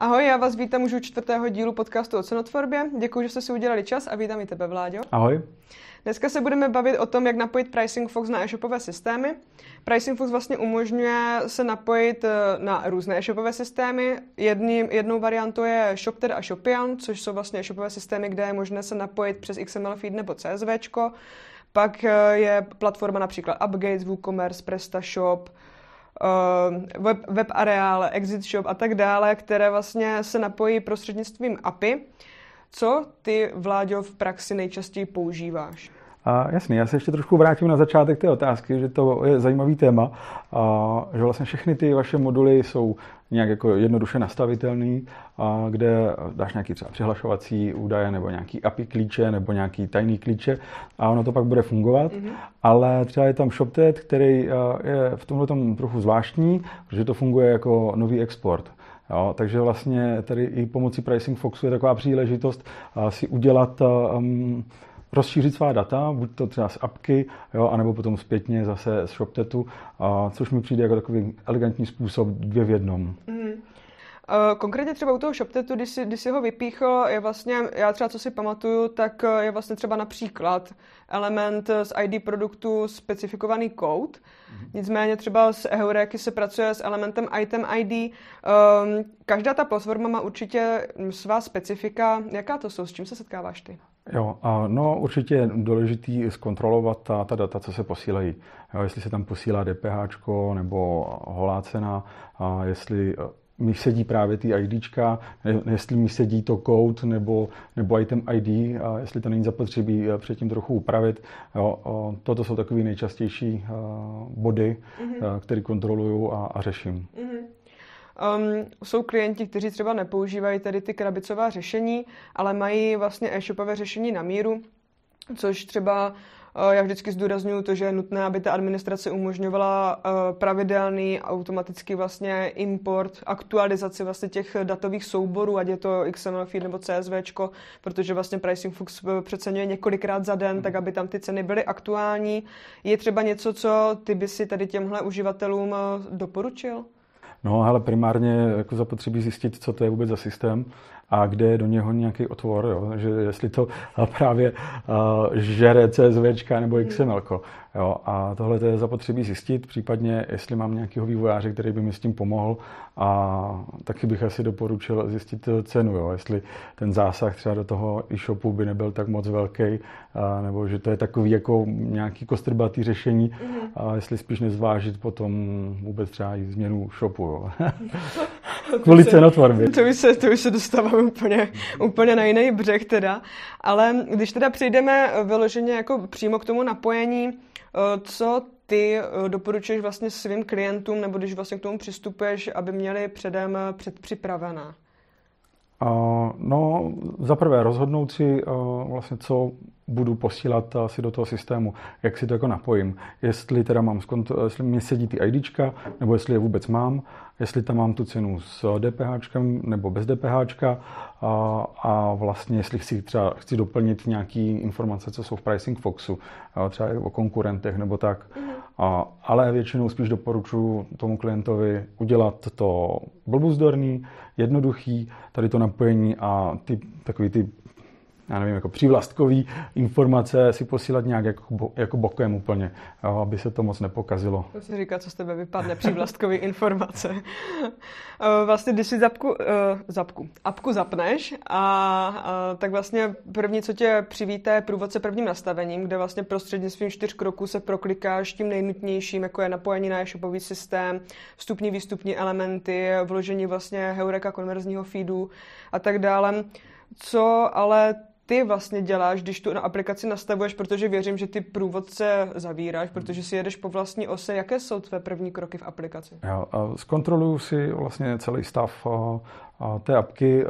Ahoj, já vás vítám už u čtvrtého dílu podcastu o cenotvorbě. Děkuji, že jste si udělali čas a vítám i tebe, Vláďo. Ahoj. Dneska se budeme bavit o tom, jak napojit Pricing Fox na e-shopové systémy. Pricing Fox vlastně umožňuje se napojit eh, na různé e-shopové systémy. Jedním, jednou variantou je ShopTed a Shopian, což jsou vlastně e-shopové systémy, kde je možné se napojit přes XML feed nebo CSV. Pak eh, je platforma například Upgates, WooCommerce, PrestaShop, web, web Areal, Exit Shop a tak dále, které vlastně se napojí prostřednictvím API. Co ty, Vláďo, v praxi nejčastěji používáš? A jasný, já se ještě trošku vrátím na začátek té otázky, že to je zajímavý téma, a že vlastně všechny ty vaše moduly jsou nějak jako jednoduše nastavitelný, a kde dáš nějaký třeba přihlašovací údaje nebo nějaký API klíče nebo nějaký tajný klíče a ono to pak bude fungovat. Mm-hmm. Ale třeba je tam ShopTet, který je v tomhle tom trochu zvláštní, protože to funguje jako nový export. Jo, takže vlastně tady i pomocí Pricing Foxu je taková příležitost si udělat um, rozšířit svá data, buď to třeba z apky, jo, anebo potom zpětně zase z ShopTetu, a, což mi přijde jako takový elegantní způsob dvě v jednom. Mm. Konkrétně třeba u toho ShopTetu, když si, když si ho vypíchl, je vlastně, já třeba co si pamatuju, tak je vlastně třeba například element z ID produktu specifikovaný kód. Mm-hmm. Nicméně třeba s Eureky se pracuje s elementem item ID. Ehm, každá ta platforma má určitě svá specifika. Jaká to jsou? S čím se setkáváš ty? Jo, a no určitě je důležitý zkontrolovat ta, ta data, co se posílají. Jo, jestli se tam posílá DPH nebo holá cena, a jestli eh, mi sedí právě ty IDčka, jestli mi sedí to code nebo, nebo item ID, a jestli to není zapotřebí eh, předtím trochu upravit. Jo, toto jsou takové nejčastější eh, body, mm-hmm. které kontroluju a, a řeším. Mm-hmm. Um, jsou klienti, kteří třeba nepoužívají tady ty krabicová řešení, ale mají vlastně e-shopové řešení na míru, což třeba já vždycky zdůraznuju to, že je nutné, aby ta administrace umožňovala uh, pravidelný automatický vlastně import, aktualizaci vlastně těch datových souborů, ať je to XML feed nebo CSV, protože vlastně Pricing Fox uh, přeceňuje několikrát za den, tak aby tam ty ceny byly aktuální. Je třeba něco, co ty by si tady těmhle uživatelům doporučil? No, ale primárně jako zapotřebí zjistit, co to je vůbec za systém a kde je do něho nějaký otvor, jo? že jestli to právě uh, žere CSV nebo XML. Jo? A tohle to je zapotřebí zjistit, případně jestli mám nějakého vývojáře, který by mi s tím pomohl a taky bych asi doporučil zjistit cenu, jo? jestli ten zásah třeba do toho e-shopu by nebyl tak moc velký, a, nebo že to je takový jako nějaký kostrbatý řešení mm-hmm. a jestli spíš nezvážit potom vůbec třeba i změnu shopu. Jo? Kvůli cenotvorbě. To už se, to už se dostávám úplně, úplně na jiný břeh teda. Ale když teda přejdeme vyloženě jako přímo k tomu napojení, eh, co ty eh, doporučuješ vlastně svým klientům, nebo když vlastně k tomu přistupuješ, aby měli předem předpřipravená? No, za prvé rozhodnout si vlastně, co budu posílat asi do toho systému, jak si to jako napojím. Jestli teda mám, jestli mi sedí ty IDčka, nebo jestli je vůbec mám, jestli tam mám tu cenu s DPH nebo bez DPH a, a vlastně jestli chci třeba chci doplnit nějaké informace, co jsou v Pricing Foxu, třeba o konkurentech nebo tak. Mhm. A, ale většinou spíš doporučuji tomu klientovi udělat to blbuzdorný, jednoduchý, tady to napojení a ty, takový ty já nevím, jako přívlastkový informace si posílat nějak jako, jako bokem úplně, jo, aby se to moc nepokazilo. To si říká, co z tebe vypadne, přívlastkový informace. Eh, vlastně, když si zapku, uh, zapku, apku zapneš a, a tak vlastně první, co tě přivíte, je průvodce prvním nastavením, kde vlastně prostřednictvím čtyř kroků se proklikáš tím nejnutnějším, jako je napojení na e-shopový systém, vstupní, výstupní elementy, vložení vlastně Heureka konverzního feedu a tak dále. Co ale ty vlastně děláš, když tu na aplikaci nastavuješ, protože věřím, že ty průvodce zavíráš, protože si jedeš po vlastní ose. Jaké jsou tvé první kroky v aplikaci? Já zkontroluju si vlastně celý stav té apky,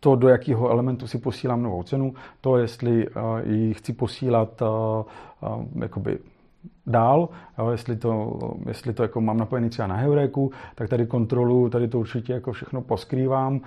to, do jakého elementu si posílám novou cenu, to, jestli ji chci posílat jakoby dál, jo, jestli to, jestli to jako mám napojený třeba na Heuréku, tak tady kontrolu, tady to určitě jako všechno poskrývám.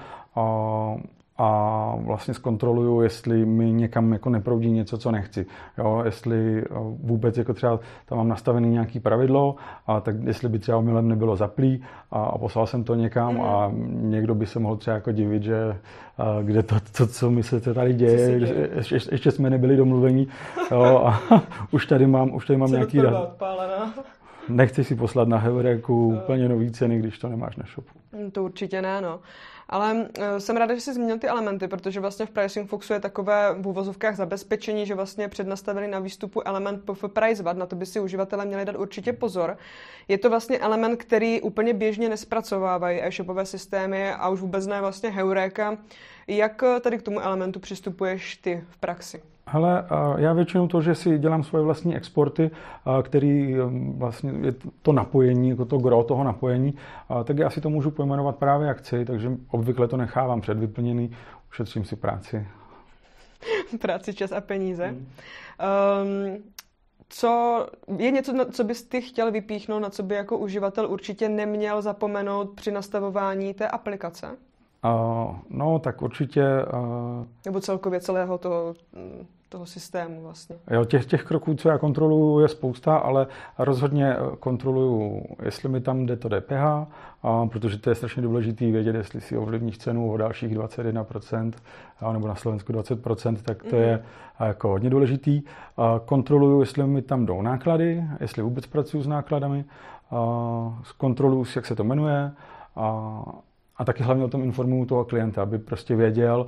A vlastně zkontroluju, jestli mi někam jako neproudí něco, co nechci. Jo, jestli eh, vůbec jako třeba tam mám nastavený nějaký pravidlo, a tak jestli by třeba omylem nebylo zaplý a, a poslal jsem to někam mm. a někdo by se mohl třeba jako divit, že a, kde to, to, co mi se tady děje, děje? Ještě, ještě, jsme nebyli domluvení jo, a už tady mám, už tady mám nějaký... Nechci si poslat na Hevreku úplně nový ceny, když to nemáš na shopu. To určitě ne, no. Ale eh, jsem ráda, že jsi zmínil ty elementy, protože vlastně v Pricing Foxu je takové v úvozovkách zabezpečení, že vlastně přednastavili na výstupu element PF Price VAT, na to by si uživatelé měli dát určitě pozor. Je to vlastně element, který úplně běžně nespracovávají e-shopové systémy a už vůbec ne vlastně Heureka. Jak eh, tady k tomu elementu přistupuješ ty v praxi? Hele, já většinou to, že si dělám svoje vlastní exporty, který um, vlastně je to napojení, jako to gro toho napojení, tak já si to můžu pojmenovat právě jak chci, takže obvykle to nechávám předvyplněný, ušetřím si práci. práci, čas a peníze. Hmm. Um, co je něco, co bys ty chtěl vypíchnout, na co by jako uživatel určitě neměl zapomenout při nastavování té aplikace? Uh, no, tak určitě... Uh, Nebo celkově celého toho toho systému vlastně. Jo, těch, těch kroků, co já kontroluju, je spousta, ale rozhodně eh, kontroluju, jestli mi tam jde to DPH, a, protože to je strašně důležité vědět, jestli si ovlivníš cenu o dalších 21%, a, nebo na Slovensku 20%, tak to mm-hmm. je mhm. jako hodně důležitý. A, kontroluju, jestli mi tam jdou náklady, jestli vůbec pracuju s nákladami, a, zkontroluju si, jak se to jmenuje, a, a taky hlavně o tom informuju toho klienta, aby prostě věděl,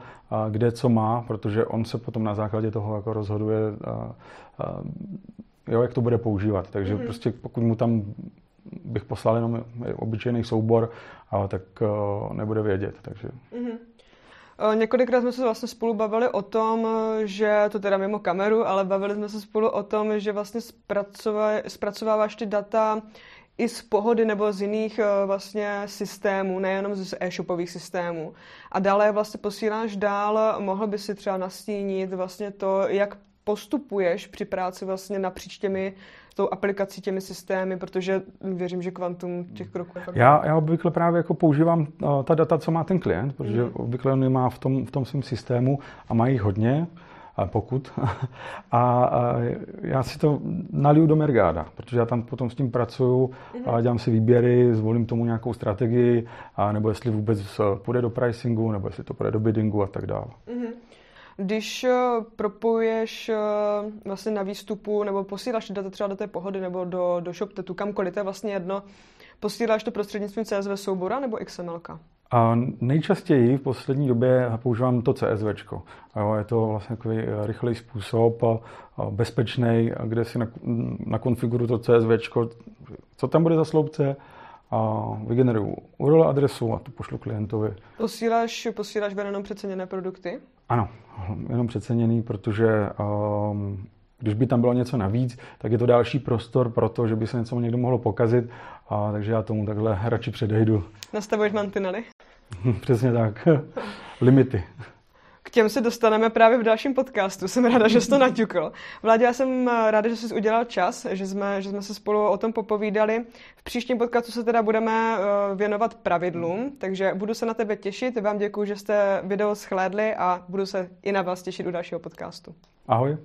kde co má, protože on se potom na základě toho jako rozhoduje, jo, jak to bude používat. Takže mm-hmm. prostě pokud mu tam bych poslal jenom obyčejný soubor, tak nebude vědět. Takže. Mm-hmm. Několikrát jsme se vlastně spolu bavili o tom, že to teda mimo kameru, ale bavili jsme se spolu o tom, že vlastně zpracováváš ty data i z pohody nebo z jiných eh, vlastně systémů, nejenom z e-shopových systémů. A dále je vlastně posíláš dál, mohl by si třeba nastínit vlastně to, jak postupuješ při práci vlastně napříč těmi tou aplikací, těmi systémy, protože věřím, že kvantum těch kroků je já, já obvykle právě jako používám uh, ta data, co má ten klient, protože mm. obvykle on je má v tom, v tom svém systému a mají hodně pokud. A, já si to naliju do Mergáda, protože já tam potom s tím pracuju a mhm. dělám si výběry, zvolím tomu nějakou strategii, a nebo jestli vůbec půjde do pricingu, nebo jestli to půjde do biddingu a tak dále. Mhm. Když eh, propojuješ eh, vlastně na výstupu nebo posíláš data třeba do té pohody nebo do, do ShopTetu, kamkoliv, to je vlastně jedno, posíláš to prostřednictvím CSV soubora nebo XML? A nejčastěji v poslední době používám to CSV. Je to vlastně takový eh, rychlý způsob, bezpečný, kde si nakonfiguruju to CSV, co tam bude za sloupce, a vygeneruju URL adresu a tu pošlu klientovi. Posíláš, posíláš jenom přeceněné produkty? Ano, jenom přeceněný, protože um, když by tam bylo něco navíc, tak je to další prostor pro to, že by se něco někdo mohlo pokazit, a, takže já tomu takhle radši předejdu. Nastavuješ mantinely? Přesně tak. Limity. K těm se dostaneme právě v dalším podcastu. Jsem ráda, že jsi to naťukl. Vládě, já jsem ráda, že jsi udělal čas, že jsme, že jsme se spolu o tom popovídali. V příštím podcastu se teda budeme eh, věnovat pravidlům, takže budu se na tebe těšit. Vám děkuji, že jste video schlédli a budu se i na vás těšit u dalšího podcastu. Ahoj.